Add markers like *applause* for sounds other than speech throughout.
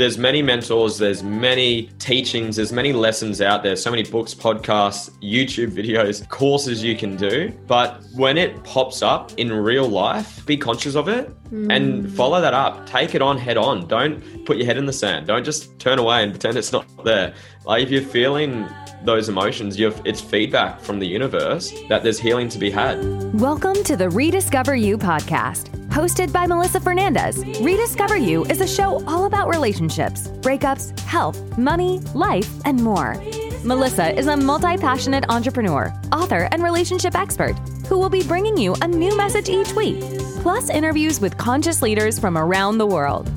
there's many mentors, there's many teachings, there's many lessons out there, so many books, podcasts, YouTube videos, courses you can do. But when it pops up in real life, be conscious of it mm. and follow that up. Take it on head on. Don't put your head in the sand. Don't just turn away and pretend it's not there. Like if you're feeling those emotions, it's feedback from the universe that there's healing to be had. Welcome to the Rediscover You podcast. Hosted by Melissa Fernandez, Rediscover You is a show all about relationships, breakups, health, money, life, and more. Melissa is a multi passionate entrepreneur, author, and relationship expert who will be bringing you a new message each week, plus interviews with conscious leaders from around the world.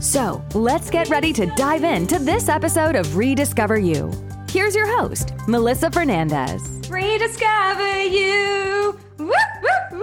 So let's get ready to dive into this episode of Rediscover You. Here's your host, Melissa Fernandez. Rediscover you. Woo, woo,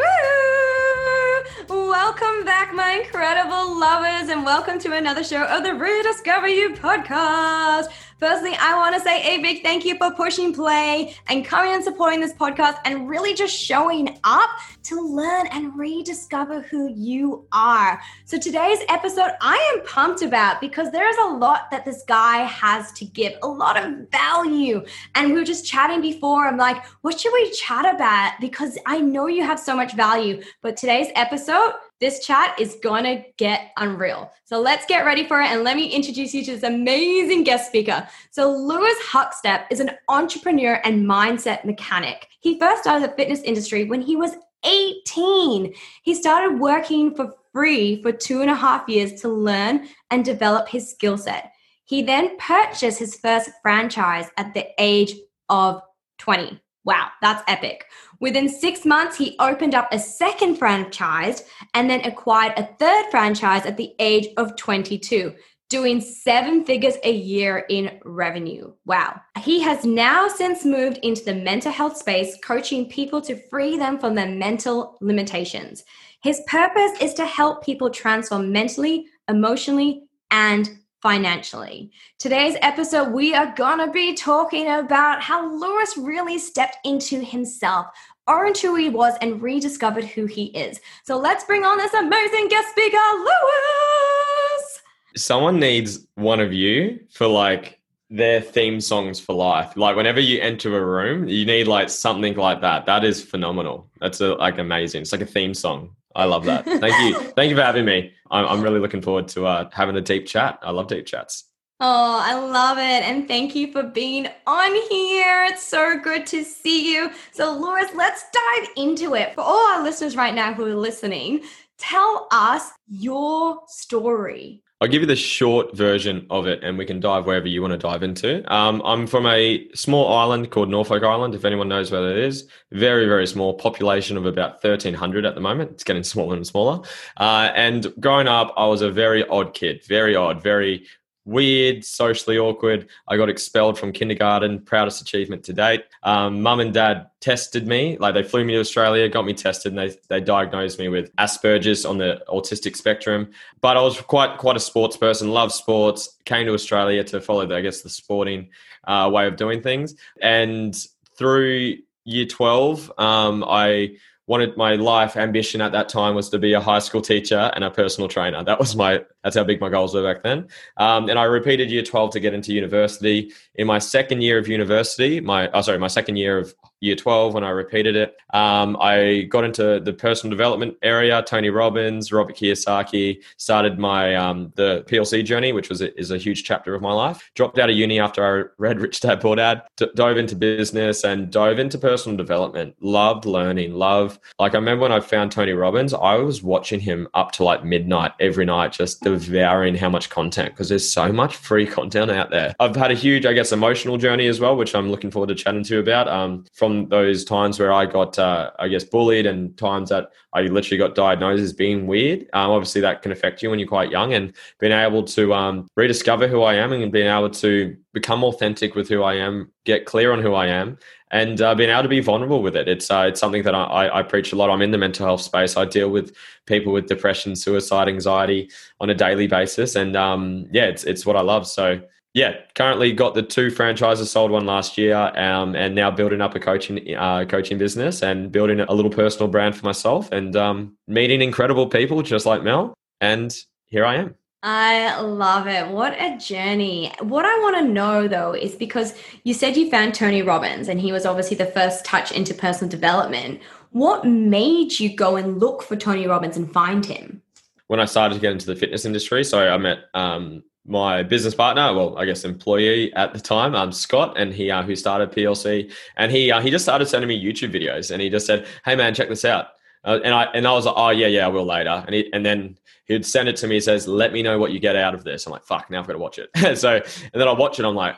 woo. Welcome back, my incredible lovers, and welcome to another show of the Rediscover You podcast. Firstly, I want to say a big thank you for pushing play and coming and supporting this podcast and really just showing up to learn and rediscover who you are. So, today's episode, I am pumped about because there is a lot that this guy has to give, a lot of value. And we were just chatting before. I'm like, what should we chat about? Because I know you have so much value. But today's episode, this chat is gonna get unreal. So let's get ready for it and let me introduce you to this amazing guest speaker. So Lewis Huckstep is an entrepreneur and mindset mechanic. He first started the fitness industry when he was 18. He started working for free for two and a half years to learn and develop his skill set. He then purchased his first franchise at the age of 20. Wow, that's epic. Within six months, he opened up a second franchise and then acquired a third franchise at the age of 22, doing seven figures a year in revenue. Wow. He has now since moved into the mental health space, coaching people to free them from their mental limitations. His purpose is to help people transform mentally, emotionally, and financially. Today's episode, we are going to be talking about how Lewis really stepped into himself, owned who he was, and rediscovered who he is. So let's bring on this amazing guest speaker, Lewis. Someone needs one of you for like their theme songs for life. Like whenever you enter a room, you need like something like that. That is phenomenal. That's a, like amazing. It's like a theme song. I love that. Thank you. Thank you for having me. I'm, I'm really looking forward to uh, having a deep chat. I love deep chats. Oh, I love it. And thank you for being on here. It's so good to see you. So, Lewis, let's dive into it. For all our listeners right now who are listening, tell us your story. I'll give you the short version of it and we can dive wherever you want to dive into. Um, I'm from a small island called Norfolk Island, if anyone knows where that is. Very, very small, population of about 1,300 at the moment. It's getting *laughs* smaller and smaller. Uh, and growing up, I was a very odd kid, very odd, very weird, socially awkward. I got expelled from kindergarten, proudest achievement to date. Um, Mum and dad tested me, like they flew me to Australia, got me tested, and they, they diagnosed me with Asperger's on the autistic spectrum. But I was quite quite a sports person, loved sports, came to Australia to follow, the, I guess, the sporting uh, way of doing things. And through year 12, um, I wanted my life ambition at that time was to be a high school teacher and a personal trainer. That was my that's how big my goals were back then. Um, and I repeated year 12 to get into university. In my second year of university, my oh, sorry, my second year of year 12 when I repeated it. Um, I got into the personal development area, Tony Robbins, Robert Kiyosaki, started my um, the PLC journey, which was a, is a huge chapter of my life. Dropped out of uni after I read Rich Dad Poor Dad, d- dove into business and dove into personal development. Loved learning, love. Like I remember when I found Tony Robbins, I was watching him up to like midnight every night, just devouring how much content because there's so much free content out there. I've had a huge, I guess, emotional journey as well, which I'm looking forward to chatting to you about. Um, from those times where I got, uh, I guess, bullied and times that I literally got diagnosed as being weird. Um, obviously, that can affect you when you're quite young, and being able to um, rediscover who I am and being able to become authentic with who I am, get clear on who I am, and uh, being able to be vulnerable with it. It's uh, it's something that I, I, preach a lot. I'm in the mental health space. I deal with people with depression, suicide, anxiety on a daily basis, and um, yeah, it's it's what I love. So yeah, currently got the two franchises sold one last year, um, and now building up a coaching uh, coaching business and building a little personal brand for myself, and um, meeting incredible people just like Mel. And here I am. I love it. What a journey. What I want to know though is because you said you found Tony Robbins and he was obviously the first touch into personal development. What made you go and look for Tony Robbins and find him? When I started to get into the fitness industry, so I met um, my business partner, well, I guess employee at the time, um, Scott, and he uh, who started PLC, and he uh, he just started sending me YouTube videos, and he just said, "Hey man, check this out," uh, and I and I was like, "Oh yeah, yeah, I will later," and he, and then he'd send it to me. He says, "Let me know what you get out of this." I'm like, "Fuck, now I've got to watch it." *laughs* so and then I watch it. I'm like.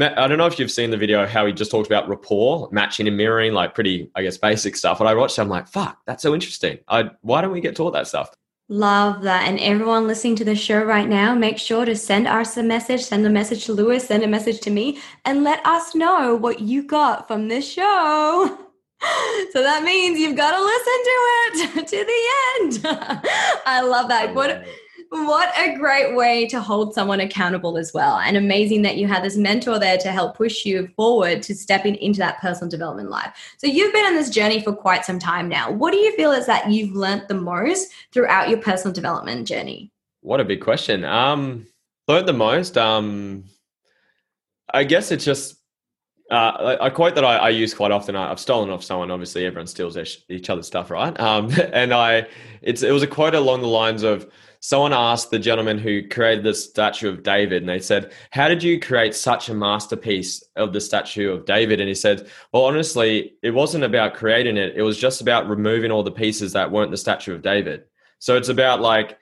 I don't know if you've seen the video how he just talked about rapport, matching and mirroring, like pretty, I guess, basic stuff. But I watched it, I'm like, fuck, that's so interesting. I, why don't we get taught that stuff? Love that. And everyone listening to the show right now, make sure to send us a message, send a message to Lewis, send a message to me, and let us know what you got from this show. *laughs* So that means you've got to listen to it *laughs* to the end. *laughs* I love that. What what a great way to hold someone accountable as well. And amazing that you had this mentor there to help push you forward to stepping into that personal development life. So you've been on this journey for quite some time now. What do you feel is that you've learned the most throughout your personal development journey? What a big question. Um, learned the most. Um, I guess it's just uh, a quote that I, I, use quite often. I've stolen off someone. Obviously, everyone steals each other's stuff, right? Um, *laughs* and I, it's it was a quote along the lines of someone asked the gentleman who created the statue of David, and they said, How did you create such a masterpiece of the statue of David? And he said, Well, honestly, it wasn't about creating it, it was just about removing all the pieces that weren't the statue of David. So it's about like,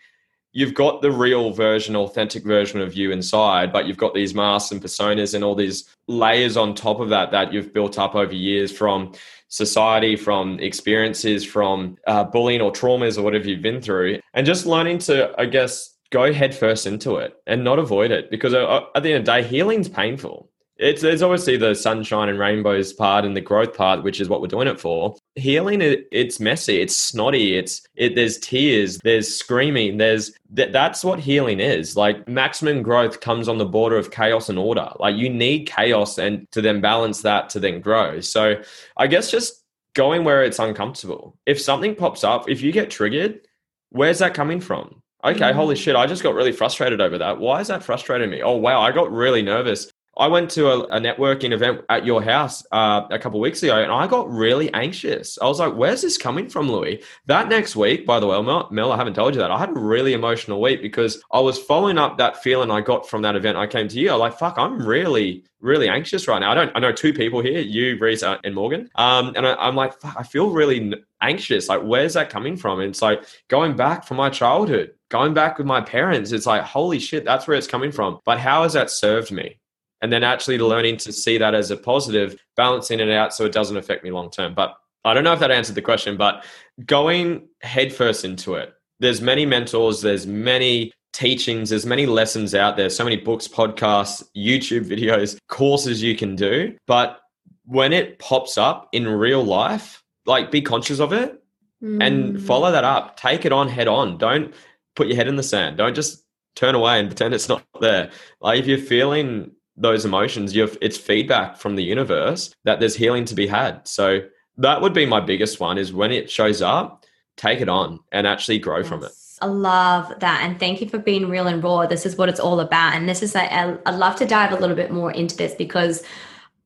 you've got the real version, authentic version of you inside, but you've got these masks and personas and all these layers on top of that that you've built up over years from society, from experiences, from uh, bullying or traumas or whatever you've been through, and just learning to, I guess, go headfirst into it and not avoid it because uh, at the end of the day, healing's painful. It's there's obviously the sunshine and rainbows part and the growth part, which is what we're doing it for. Healing, it, it's messy, it's snotty, it's it. There's tears, there's screaming, there's that. That's what healing is. Like maximum growth comes on the border of chaos and order. Like you need chaos and to then balance that to then grow. So I guess just going where it's uncomfortable. If something pops up, if you get triggered, where's that coming from? Okay, mm-hmm. holy shit, I just got really frustrated over that. Why is that frustrating me? Oh, wow, I got really nervous. I went to a, a networking event at your house uh, a couple weeks ago, and I got really anxious. I was like, "Where's this coming from, Lewis?" That next week, by the way, Mel, Mel, I haven't told you that I had a really emotional week because I was following up that feeling I got from that event. I came to you, I'm like, "Fuck, I'm really, really anxious right now." I don't. I know two people here, you, Reese, and Morgan, um, and I, am like, "Fuck, I feel really anxious. Like, where's that coming from?" And it's like going back from my childhood, going back with my parents. It's like, holy shit, that's where it's coming from. But how has that served me? And then actually learning to see that as a positive, balancing it out so it doesn't affect me long term. But I don't know if that answered the question, but going headfirst into it. There's many mentors, there's many teachings, there's many lessons out there, so many books, podcasts, YouTube videos, courses you can do. But when it pops up in real life, like be conscious of it mm. and follow that up. Take it on head on. Don't put your head in the sand. Don't just turn away and pretend it's not there. Like if you're feeling those emotions, you it's feedback from the universe that there's healing to be had. So that would be my biggest one is when it shows up, take it on and actually grow yes. from it. I love that. And thank you for being real and raw. This is what it's all about. And this is, I, I'd love to dive a little bit more into this because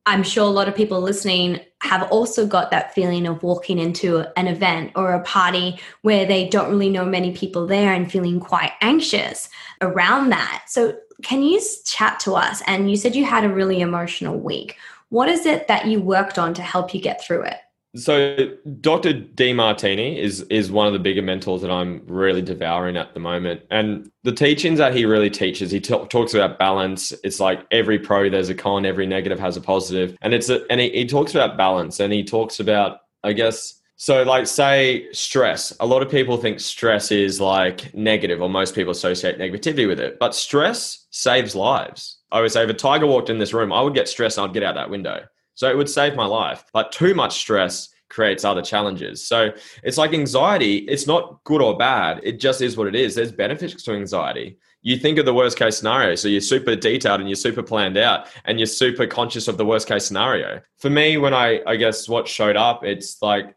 I'm sure a lot of people listening have also got that feeling of walking into an event or a party where they don't really know many people there and feeling quite anxious around that. So can you chat to us? And you said you had a really emotional week. What is it that you worked on to help you get through it? So Dr. Demartini is is one of the bigger mentors that I'm really devouring at the moment. And the teachings that he really teaches, he t- talks about balance. It's like every pro there's a con, every negative has a positive. And it's a, and he, he talks about balance and he talks about I guess so, like, say stress. A lot of people think stress is like negative, or most people associate negativity with it. But stress saves lives. I would say if a tiger walked in this room, I would get stressed and I'd get out that window. So it would save my life. But too much stress creates other challenges. So it's like anxiety, it's not good or bad. It just is what it is. There's benefits to anxiety. You think of the worst case scenario. So you're super detailed and you're super planned out and you're super conscious of the worst case scenario. For me, when I, I guess what showed up, it's like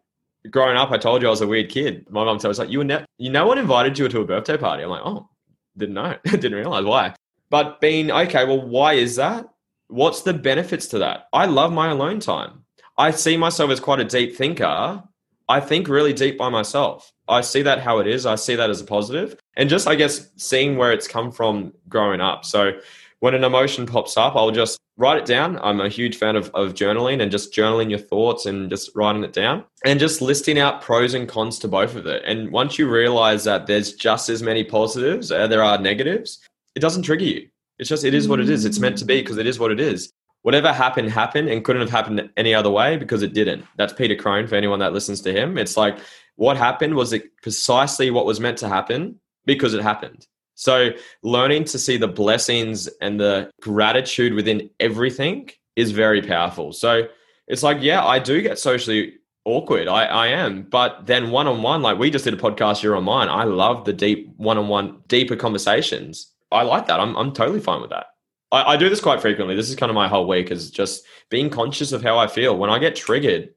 growing up, I told you I was a weird kid. My mom tells like, you were ne- you no one invited you to a birthday party. I'm like, oh, didn't know, *laughs* didn't realize why. But being okay, well, why is that? What's the benefits to that? I love my alone time. I see myself as quite a deep thinker. I think really deep by myself. I see that how it is. I see that as a positive. And just, I guess, seeing where it's come from growing up. So when an emotion pops up, I'll just write it down. I'm a huge fan of, of journaling and just journaling your thoughts and just writing it down and just listing out pros and cons to both of it. And once you realize that there's just as many positives as there are negatives, it doesn't trigger you. It's just, it is what it is. It's meant to be because it is what it is. Whatever happened, happened and couldn't have happened any other way because it didn't. That's Peter Crone for anyone that listens to him. It's like what happened was it precisely what was meant to happen because it happened. So learning to see the blessings and the gratitude within everything is very powerful. So it's like, yeah, I do get socially awkward. I, I am. But then one on one, like we just did a podcast, you're on mine. I love the deep one on one, deeper conversations. I like that. I'm, I'm totally fine with that. I, I do this quite frequently. This is kind of my whole week is just being conscious of how I feel. When I get triggered,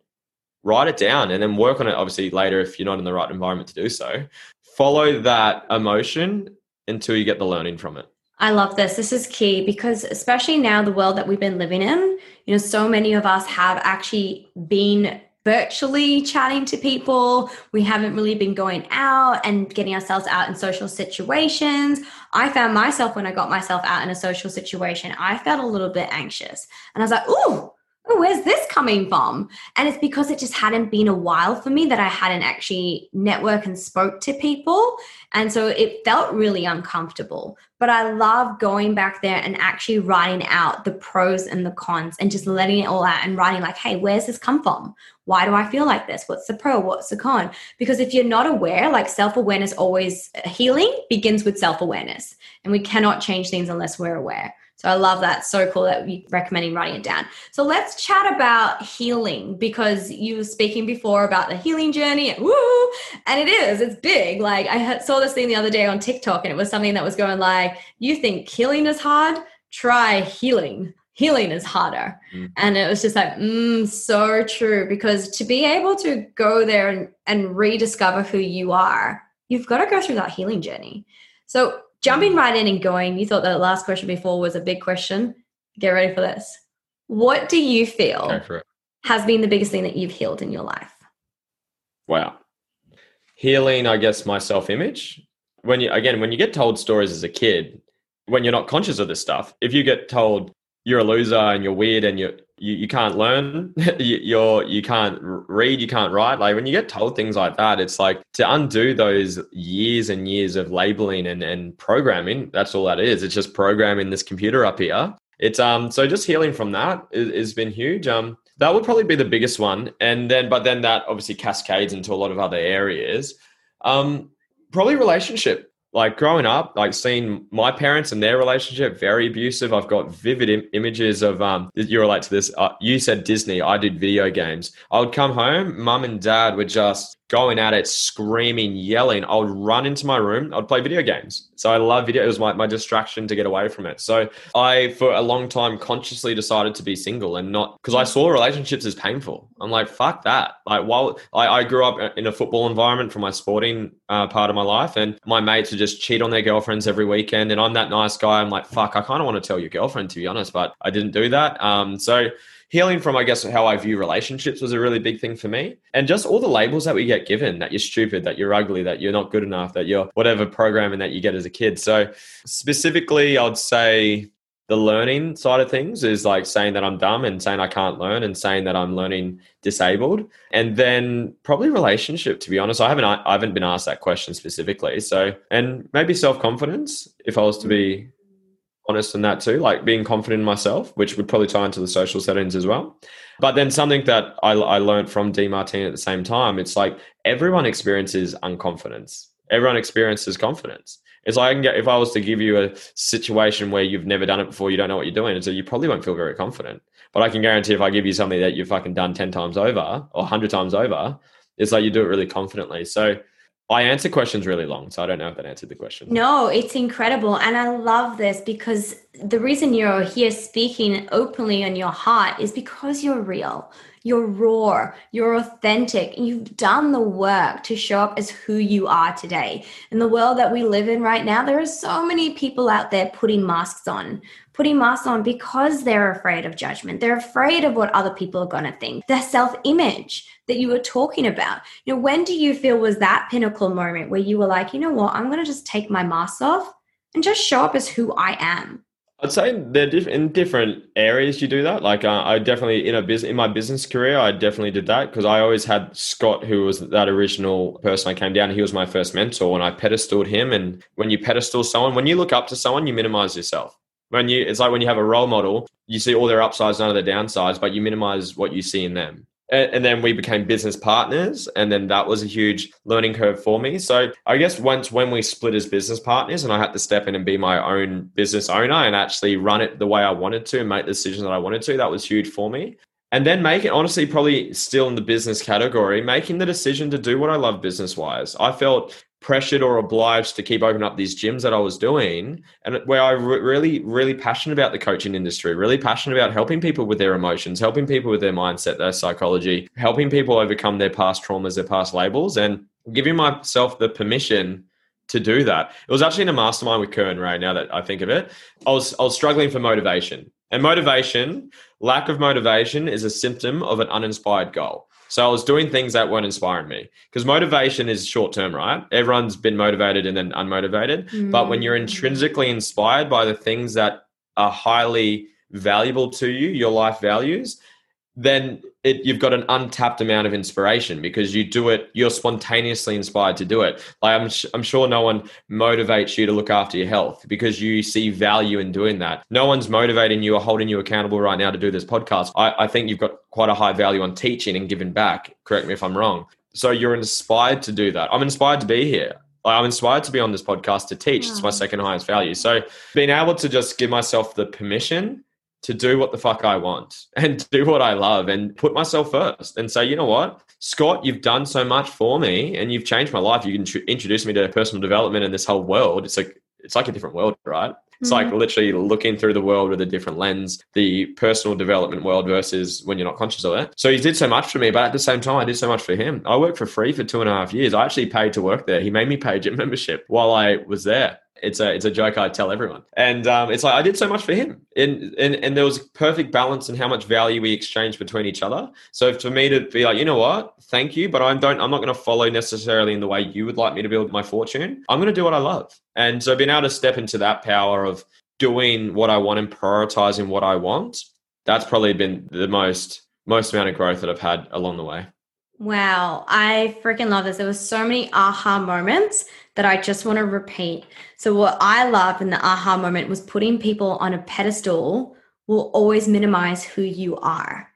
write it down and then work on it obviously later if you're not in the right environment to do so. Follow that emotion until you get the learning from it. I love this. This is key because, especially now, the world that we've been living in, you know, so many of us have actually been virtually chatting to people. We haven't really been going out and getting ourselves out in social situations. I found myself when I got myself out in a social situation, I felt a little bit anxious. And I was like, ooh, oh, where's this coming from? And it's because it just hadn't been a while for me that I hadn't actually networked and spoke to people. And so it felt really uncomfortable. But I love going back there and actually writing out the pros and the cons and just letting it all out and writing, like, hey, where's this come from? Why do I feel like this? What's the pro? What's the con? Because if you're not aware, like self awareness always uh, healing begins with self awareness. And we cannot change things unless we're aware. So I love that. So cool that you're recommending writing it down. So let's chat about healing because you were speaking before about the healing journey. And, woo, and it is, it's big. Like I saw this thing the other day on TikTok and it was something that was going like, you think healing is hard? Try healing. Healing is harder. Mm. And it was just like, mm, so true. Because to be able to go there and, and rediscover who you are, you've got to go through that healing journey. So jumping right in and going, you thought the last question before was a big question. Get ready for this. What do you feel has been the biggest thing that you've healed in your life? Wow. Healing, I guess, my self image. When you, again, when you get told stories as a kid, when you're not conscious of this stuff, if you get told you're a loser and you're weird and you're you, you can't learn. *laughs* You, you're you can't read you can't write. Like when you get told things like that it's like to undo those years and years of labeling and, and programming that's all that is. It's just programming this computer up here. It's um so just healing from that has been huge. Um that would probably be the biggest one. And then but then that obviously cascades into a lot of other areas. Um probably relationship like growing up, like seeing my parents and their relationship very abusive. I've got vivid Im- images of um. You relate to this. Uh, you said Disney. I did video games. I would come home. Mum and dad were just going at it, screaming, yelling. I would run into my room. I'd play video games. So I love video. It was my, my distraction to get away from it. So I, for a long time, consciously decided to be single and not because I saw relationships as painful. I'm like, fuck that. Like, while I, I grew up in a football environment for my sporting uh, part of my life, and my mates would just cheat on their girlfriends every weekend. And I'm that nice guy. I'm like, fuck, I kind of want to tell your girlfriend, to be honest, but I didn't do that. Um, so healing from, I guess, how I view relationships was a really big thing for me. And just all the labels that we get given that you're stupid, that you're ugly, that you're not good enough, that you're whatever programming that you get as a kid. So, specifically, I'd say the learning side of things is like saying that I'm dumb and saying I can't learn and saying that I'm learning disabled. And then probably relationship, to be honest. I haven't I haven't been asked that question specifically. So and maybe self-confidence, if I was to be honest in that too, like being confident in myself, which would probably tie into the social settings as well. But then something that I, I learned from Demartini at the same time, it's like everyone experiences unconfidence. Everyone experiences confidence. It's like I can get if I was to give you a situation where you've never done it before, you don't know what you're doing, and so you probably won't feel very confident. But I can guarantee if I give you something that you've fucking done ten times over or hundred times over, it's like you do it really confidently. So I answer questions really long, so I don't know if that answered the question. No, it's incredible. And I love this because the reason you're here speaking openly on your heart is because you're real. You're raw, you're authentic, you've done the work to show up as who you are today. In the world that we live in right now, there are so many people out there putting masks on, putting masks on because they're afraid of judgment. They're afraid of what other people are going to think. Their self image that you were talking about. You know, when do you feel was that pinnacle moment where you were like, you know what, I'm going to just take my mask off and just show up as who I am? I'd say they're diff- in different areas. You do that. Like uh, I definitely in a business in my business career, I definitely did that because I always had Scott, who was that original person I came down. He was my first mentor, and I pedestaled him. And when you pedestal someone, when you look up to someone, you minimize yourself. When you, it's like when you have a role model, you see all their upsides, none of their downsides, but you minimize what you see in them and then we became business partners and then that was a huge learning curve for me. So i guess once when we split as business partners and i had to step in and be my own business owner and actually run it the way i wanted to and make the decisions that i wanted to that was huge for me. And then making honestly probably still in the business category making the decision to do what i love business wise i felt pressured or obliged to keep opening up these gyms that I was doing, and where I re- really, really passionate about the coaching industry, really passionate about helping people with their emotions, helping people with their mindset, their psychology, helping people overcome their past traumas, their past labels, and giving myself the permission to do that. It was actually in a mastermind with Kern, right? Now that I think of it, I was I was struggling for motivation, and motivation, lack of motivation, is a symptom of an uninspired goal. So I was doing things that weren't inspiring me because motivation is short term, right? Everyone's been motivated and then unmotivated. Mm. But when you're mm. intrinsically inspired by the things that are highly valuable to you, your life values, then it, you've got an untapped amount of inspiration because you do it you're spontaneously inspired to do it. Like I'm, I'm sure no one motivates you to look after your health because you see value in doing that. No one's motivating you or holding you accountable right now to do this podcast. I, I think you've got quite a high value on teaching and giving back. Correct me if i'm wrong. So you're inspired to do that. I'm inspired to be here. I'm inspired to be on this podcast to teach. It's my hmm. second highest value. So being able to just give myself the permission to do what the fuck I want *laughs* and do what I love and put myself first and say, you know what, Scott, you've done so much for me and you've changed my life. You can introduce me to personal development and this whole world. It's like it's like a different world, right? It's mm-hmm. like literally looking through the world with a different lens, the personal development world versus when you're not conscious of it. So he did so much for me, but at the same time, I did so much for him. I worked for free for two and a half years. I actually paid to work there. He made me pay gym *laughs* membership while I was there it's a it's a joke I tell everyone, and um, it's like I did so much for him, and, and and there was a perfect balance in how much value we exchanged between each other. So for me to be like, you know what, thank you, but I don't, I'm not going to follow necessarily in the way you would like me to build my fortune. I'm going to do what I love, and so being able to step into that power of doing what I want and prioritizing what I want, that's probably been the most most amount of growth that I've had along the way. Wow, I freaking love this. There was so many aha moments that I just want to repeat. So what I love in the aha moment was putting people on a pedestal will always minimize who you are.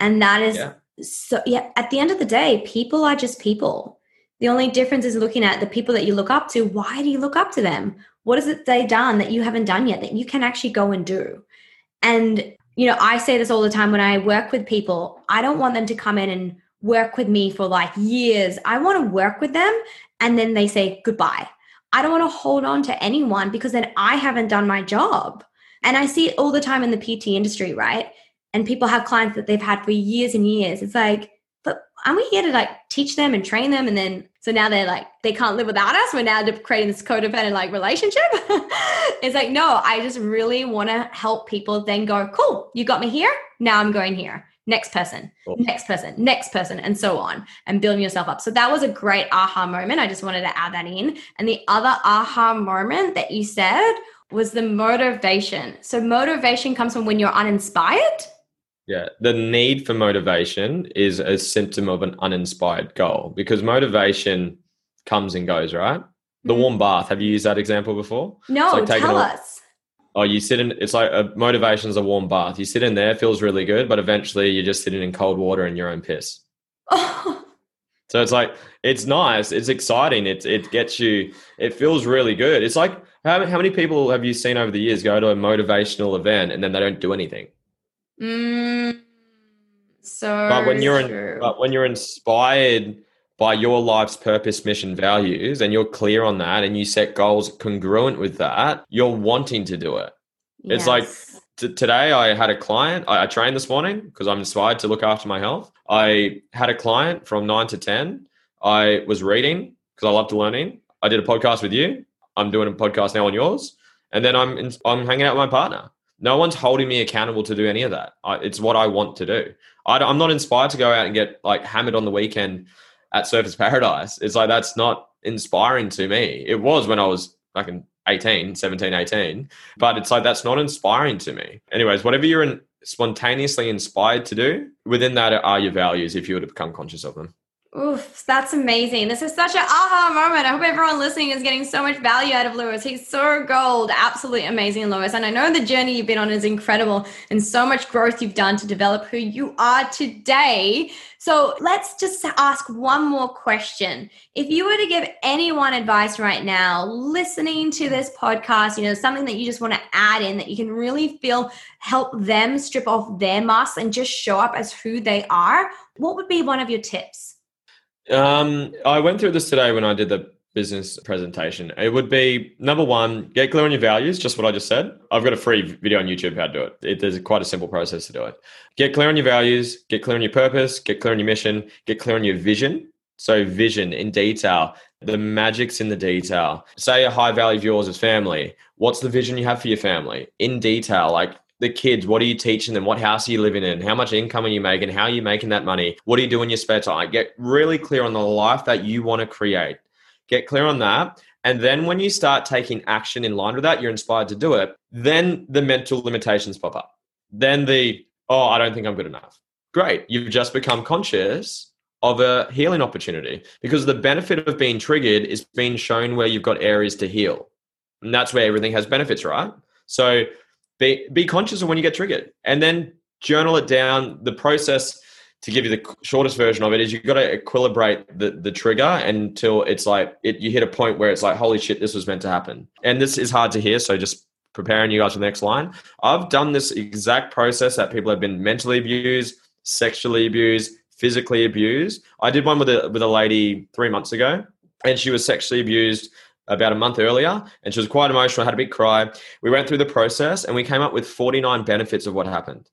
And that is yeah. so yeah, at the end of the day, people are just people. The only difference is looking at the people that you look up to. Why do you look up to them? What has it they've done that you haven't done yet that you can actually go and do? And you know, I say this all the time when I work with people. I don't want them to come in and work with me for like years. I want to work with them and then they say goodbye. I don't want to hold on to anyone because then I haven't done my job. And I see it all the time in the PT industry, right? And people have clients that they've had for years and years. It's like, but aren't we here to like teach them and train them? And then so now they're like, they can't live without us. We're now creating this codependent like relationship. *laughs* it's like, no, I just really want to help people then go, cool, you got me here. Now I'm going here next person, cool. next person, next person, and so on, and building yourself up. So that was a great aha moment. I just wanted to add that in. And the other aha moment that you said was the motivation. So motivation comes from when you're uninspired. Yeah, the need for motivation is a symptom of an uninspired goal because motivation comes and goes, right? The mm-hmm. warm bath. Have you used that example before? No, like tell us oh, you sit in, it's like a motivation is a warm bath. You sit in there, feels really good, but eventually you're just sitting in cold water in your own piss. *laughs* So it's like, it's nice. It's exciting. It, it gets you, it feels really good. It's like, how, how many people have you seen over the years go to a motivational event and then they don't do anything? Mm, so but when you're in, but when you're inspired by your life's purpose, mission, values, and you're clear on that and you set goals congruent with that, you're wanting to do it. Yes. It's like t- today I had a client. I, I trained this morning because I'm inspired to look after my health. I had a client from nine to 10. I was reading because I love to learning. I did a podcast with you. I'm doing a podcast now on yours. And then I'm, in, I'm hanging out with my partner. No one's holding me accountable to do any of that. I, it's what I want to do. I, I'm not inspired to go out and get like hammered on the weekend at Surfers Paradise. It's like, that's not inspiring to me. It was when I was fucking 18, 17, 18. But it's like that's not inspiring to me. Anyways, whatever you're in, spontaneously inspired to do, within that are your values if you were to become conscious of them. Oof, that's amazing. This is such an aha moment. I hope everyone listening is getting so much value out of Lewis. He's so gold. Absolutely amazing, Lewis. And I know the journey you've been on is incredible and so much growth you've done to develop who you are today. So let's just ask one more question. If you were to give anyone advice right now, listening to this podcast, you know, something that you just want to add in that you can really feel help them strip off their masks and just show up as who they are, what would be one of your tips? Um, I went through this today when I did the business presentation. It would be number one, get clear on your values, just what I just said. I've got a free video on YouTube how to do it. it. There's quite a simple process to do it. Get clear on your values, get clear on your purpose, get clear on your mission, get clear on your vision. So, vision in detail, the magic's in the detail. Say a high value of yours is family. What's the vision you have for your family in detail? Like, the kids? What are you teaching them? What house are you living in? How much income are you making? How are you making that money? What do you do in your spare time? Get really clear on the life that you want to create. Get clear on that. And then when you start taking action in line with that, you're inspired to do it. Then the mental limitations pop up. Then the, oh, I don't think I'm good enough. Great. You've just become conscious of a healing opportunity because the benefit of being triggered is being shown where you've got areas to heal. And that's where everything has benefits, right? So be be conscious of when you get triggered and then journal it down. The process to give you the shortest version of it is you've got to equilibrate the, the trigger until it's like it, you hit a point where it's like holy shit this was meant to happen. And this is hard to hear so just preparing you guys for the next line. I've done this exact process that people have been mentally abused sexually abused physically abused. I did one with a with a lady three months ago and she was sexually abused about a month earlier and she was quite emotional, had a big cry. We went through the process and we came up with 49 benefits of what happened.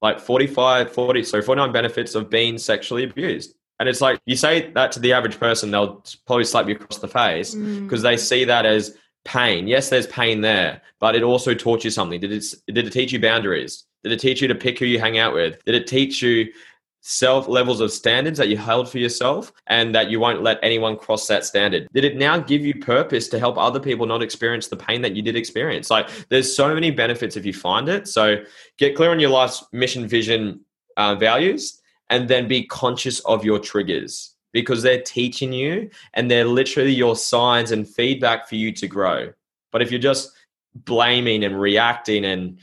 Like 45, 40, so 49 benefits of being sexually abused. And it's like you say that to the average person, they'll probably slap you across the face because mm. they see that as pain. Yes, there's pain there, but it also taught you something. Did it, did it teach you boundaries? Did it teach you to pick who you hang out with? Did it teach you self levels of standards that you held for yourself and that you won't let anyone cross that standard? Did it now give you purpose to help other people not experience the pain that you did experience? Like there's so many benefits if you find it. So get clear on your life's mission, vision, uh, values, and then be conscious of your triggers because they're teaching you and they're literally your signs and feedback for you to grow. But if you're just blaming and reacting and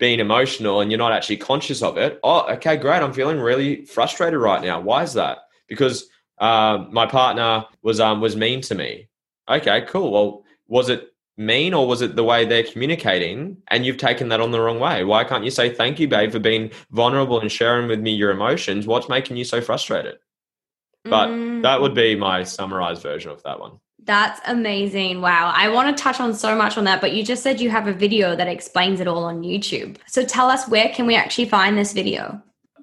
being emotional and you're not actually conscious of it. Oh, okay, great. I'm feeling really frustrated right now. Why is that? Because um, my partner was um, was mean to me. Okay, cool. Well, was it mean or was it the way they're communicating and you've taken that on the wrong way? Why can't you say thank you, babe, for being vulnerable and sharing with me your emotions? What's making you so frustrated? But mm. that would be my summarized version of that one. That's amazing. Wow. I want to touch on so much on that, but you just said you have a video that explains it all on YouTube. So tell us where can we actually find this video?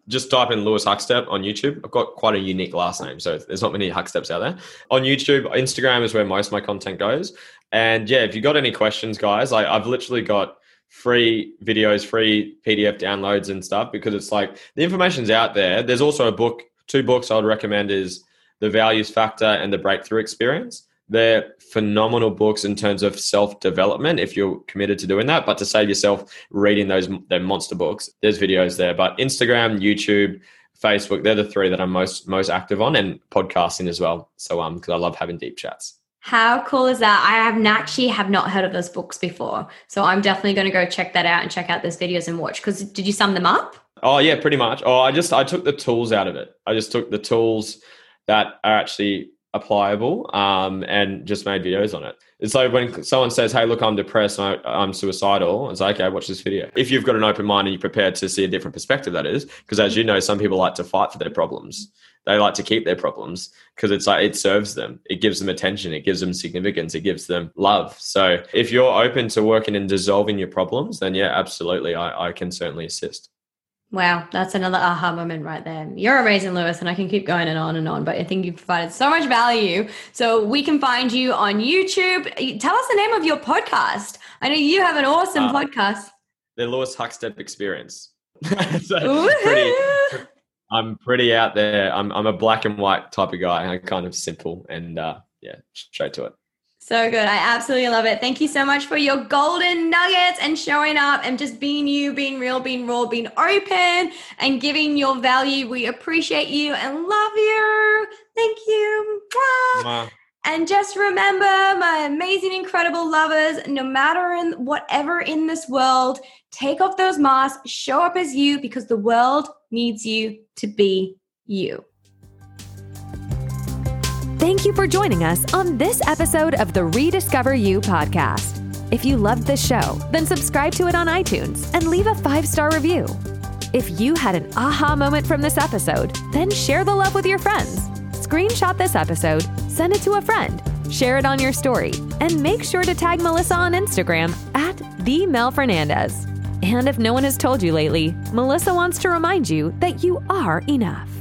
Just type in Lewis Huckstep on YouTube. I've got quite a unique last name, so there's not many Hucksteps out there. On YouTube, Instagram is where most of my content goes. And yeah, if you got any questions, guys, I, I've literally got free videos, free PDF downloads and stuff because it's like the information's out there. There's also a book, two books I would recommend is The Values Factor and The Breakthrough Experience they're phenomenal books in terms of self development if you're committed to doing that. But to save yourself reading those their monster books, there's videos there. But Instagram, YouTube, Facebook, they're the three that I'm most most active on, and podcasting as well. So um, because I love having deep chats. How cool is that? I have actually have not heard of those books before, so I'm definitely going to go check that out and check out those videos and watch. Because did you sum them up? Oh yeah, pretty much. Oh, I just I took the tools out of it. I just took the tools that are actually applicable um, and just made videos on it. It's like when someone says, "Hey, look, I'm depressed. I, I'm suicidal." It's like, okay, watch this video. If you've got an open mind and you're prepared to see a different perspective, that is, because as you know, some people like to fight for their problems. They like to keep their problems because it's like it serves them. It gives them attention. It gives them significance. It gives them love. So if you're open to working and dissolving your problems, then yeah, absolutely, I, I can certainly assist. Wow, that's another aha moment right there. You're amazing, Lewis, and I can keep going and on and on, but I think you've provided so much value. So we can find you on YouTube. Tell us the name of your podcast. I know you have an awesome uh, podcast. The Lewis Huckstep Experience. *laughs* so pretty, I'm pretty out there. I'm I'm a black and white type of guy. I'm kind of simple and uh, yeah, straight to it. So good. I absolutely love it. Thank you so much for your golden nuggets and showing up and just being you, being real, being raw, being open and giving your value. We appreciate you and love you. Thank you. Mwah. And just remember, my amazing, incredible lovers, no matter in whatever in this world, take off those masks, show up as you because the world needs you to be you. Thank you for joining us on this episode of the Rediscover You podcast. If you loved this show, then subscribe to it on iTunes and leave a five star review. If you had an aha moment from this episode, then share the love with your friends. Screenshot this episode, send it to a friend, share it on your story, and make sure to tag Melissa on Instagram at the Mel Fernandez. And if no one has told you lately, Melissa wants to remind you that you are enough.